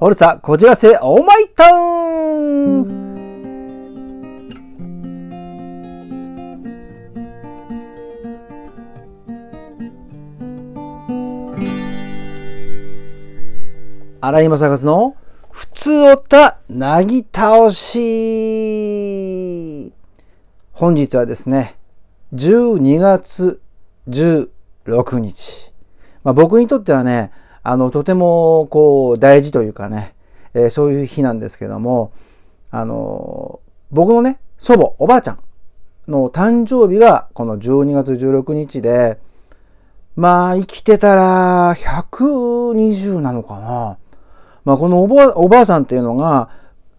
ホルツァ、こじらせ、オーマイタウン荒井正和の普通おたなぎ倒し本日はですね、12月16日。まあ、僕にとってはね、あの、とてもこう大事というかね、えー、そういう日なんですけども、あの、僕のね、祖母、おばあちゃんの誕生日がこの12月16日で、まあ、生きてたら120なのかな。まあ、このおばおばあさんっていうのが、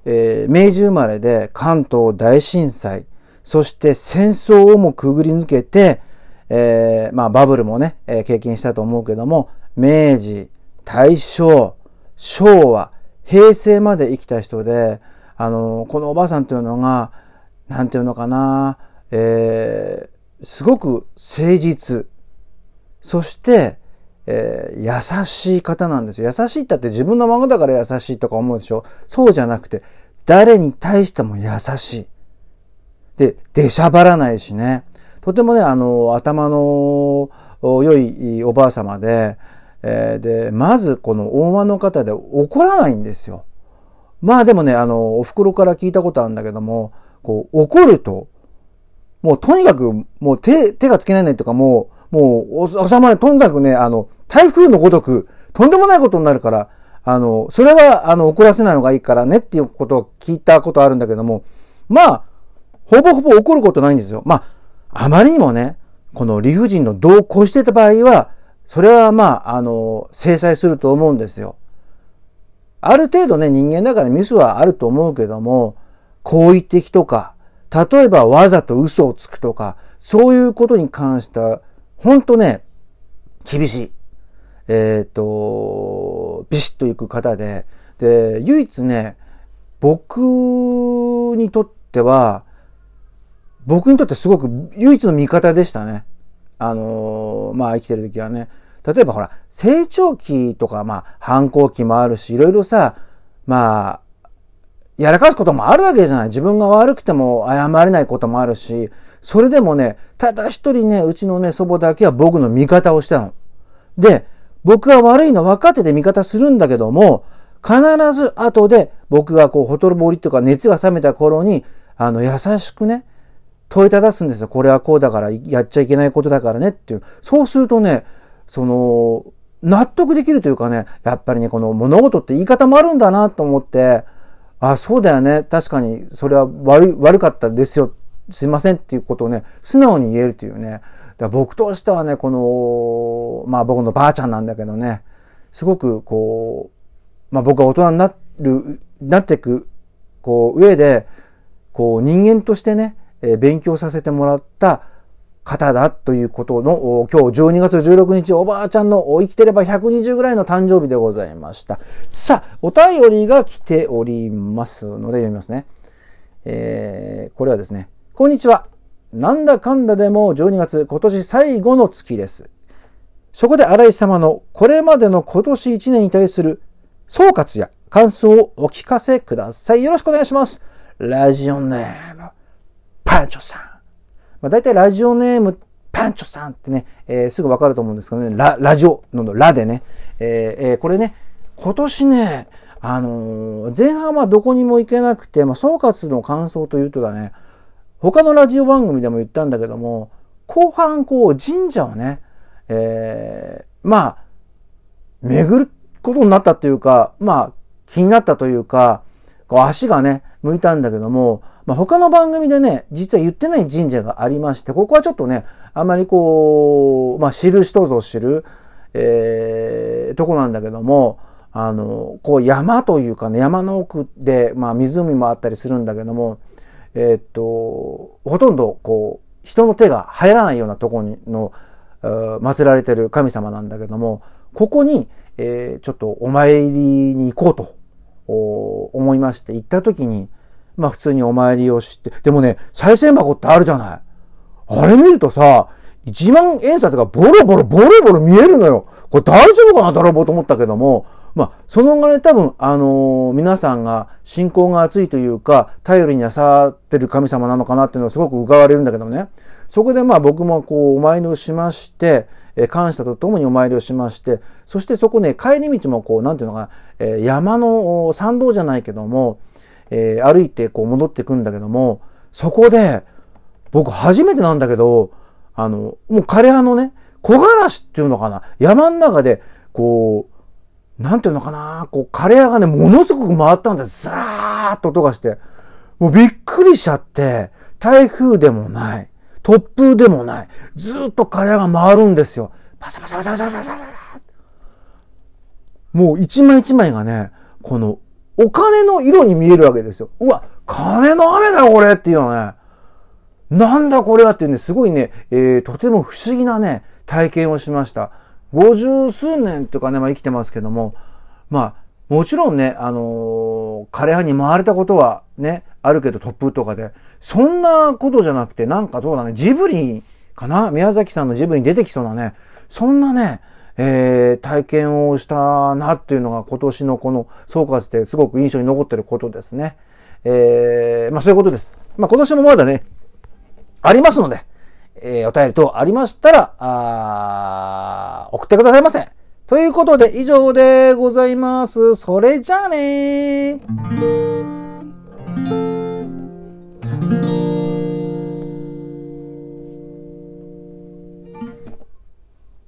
えー、明治生まれで関東大震災、そして戦争をもくぐり抜けて、えー、まあバブルもね、えー、経験したと思うけども、明治、大正、昭和、平成まで生きた人で、あの、このおばあさんというのが、なんていうのかな、えー、すごく誠実、そして、えー、優しい方なんですよ。優しいったって自分の孫だから優しいとか思うでしょ？そうじゃなくて、誰に対しても優しい。で、出しゃばらないしね。とてもね、あの、頭の良いおばあ様で、えー、で、まずこの大間の方で怒らないんですよ。まあでもね、あの、お袋から聞いたことあるんだけども、こう、怒ると、もうとにかく、もう手、手がつけないねとか、もう、もう、収まる。とにかくね、あの、台風のごとく、とんでもないことになるから、あの、それは、あの、怒らせないのがいいからねっていうことを聞いたことあるんだけども、まあ、ほぼほぼ怒ることないんですよ。まあ、あまりにもね、この理不尽の度を越してた場合は、それはまあ、あの、制裁すると思うんですよ。ある程度ね、人間だからミスはあると思うけども、好意的とか、例えばわざと嘘をつくとか、そういうことに関しては、ほんとね、厳しい。えっ、ー、と、ビシッといく方で、で、唯一ね、僕にとっては、僕にとってすごく唯一の味方でしたね。あの、まあ生きてる時はね。例えばほら、成長期とか、まあ反抗期もあるし、いろいろさ、まあ、やらかすこともあるわけじゃない。自分が悪くても謝れないこともあるし、それでもね、ただ一人ね、うちのね、祖母だけは僕の味方をしたの。で、僕が悪いの分かってて味方するんだけども、必ず後で僕がこう、ほとろぼりとか熱が冷めた頃に、あの、優しくね、問いただすんですよ。これはこうだからやっちゃいけないことだからねっていう。そうするとね、その、納得できるというかね、やっぱりね、この物事って言い方もあるんだなと思って、あ、そうだよね。確かに、それは悪い、悪かったですよ。すいませんっていうことをね、素直に言えるというね。だ僕としてはね、この、まあ僕のばあちゃんなんだけどね、すごくこう、まあ僕が大人になる、なっていく、こう、上で、こう人間としてね、え勉強させてもらった方だということの、今日12月16日おばあちゃんの生きてれば120ぐらいの誕生日でございました。さあ、お便りが来ておりますので読みますね。えー、これはですね、こんにちは。なんだかんだでも12月今年最後の月です。そこで荒井様のこれまでの今年1年に対する総括や感想をお聞かせください。よろしくお願いします。ラジオネーム、パンチョさん。まあ、大体ラジオネーム、パンチョさんってね、えー、すぐわかると思うんですけどね、ラ、ラジオのラでね、えー、えー、これね、今年ね、あの、前半はどこにも行けなくて、まあ、総括の感想というとだね、他のラジオ番組でも言ったんだけども、後半こう神社をね、えー、まあ、巡ることになったというか、まあ、気になったというか、こう足がね、向いたんだけども、まあ、他の番組でね、実は言ってない神社がありまして、ここはちょっとね、あまりこう、まあ、知る人ぞ知る、えー、とこなんだけども、あの、こう山というかね、山の奥で、まあ湖もあったりするんだけども、えー、っと、ほとんどこう、人の手が入らないようなとこにの、祀られてる神様なんだけども、ここに、えー、ちょっとお参りに行こうと思いまして、行った時に、まあ普通にお参りをして、でもね、再銭箱ってあるじゃない。あれ見るとさ、一万円札がボロボロボロボロ見えるのよ。これ大丈夫かな泥棒と思ったけども、まあ、その後ね、多分、あのー、皆さんが信仰が熱いというか、頼りになさってる神様なのかなっていうのはすごく伺われるんだけどね。そこでまあ僕もこう、お参りをしまして、え感謝とともにお参りをしまして、そしてそこね、帰り道もこう、なんていうのかな、え山の参道じゃないけども、えー、歩いてこう戻ってくんだけども、そこで、僕初めてなんだけど、あの、もう枯葉のね、木枯らしっていうのかな、山の中で、こう、なんていうのかな、こう、枯れ葉がね、ものすごく回ったんです。ザーッと音がして。もうびっくりしちゃって、台風でもない、突風でもない、ずっと枯れ葉が回るんですよ。パサパサパサパサパサパサもう一枚一枚がね、この、お金の色に見えるわけですよ。うわ、金の雨だよ、これっていうのね。なんだこれはっていうね、すごいね、えー、とても不思議なね、体験をしました。五十数年とかね、まあ生きてますけども、まあ、もちろんね、あのー、枯葉に回れたことはね、あるけど突風とかで、そんなことじゃなくて、なんかどうだね、ジブリかな？宮崎さんのジブリに出てきそうなね、そんなね、えー、体験をしたなっていうのが今年のこの総括ですごく印象に残ってることですね。えー、まあそういうことです。まあ今年もまだね、ありますので、えー、お便り等ありましたら、あ送ってくださいませ。ということで以上でございます。それじゃあねー。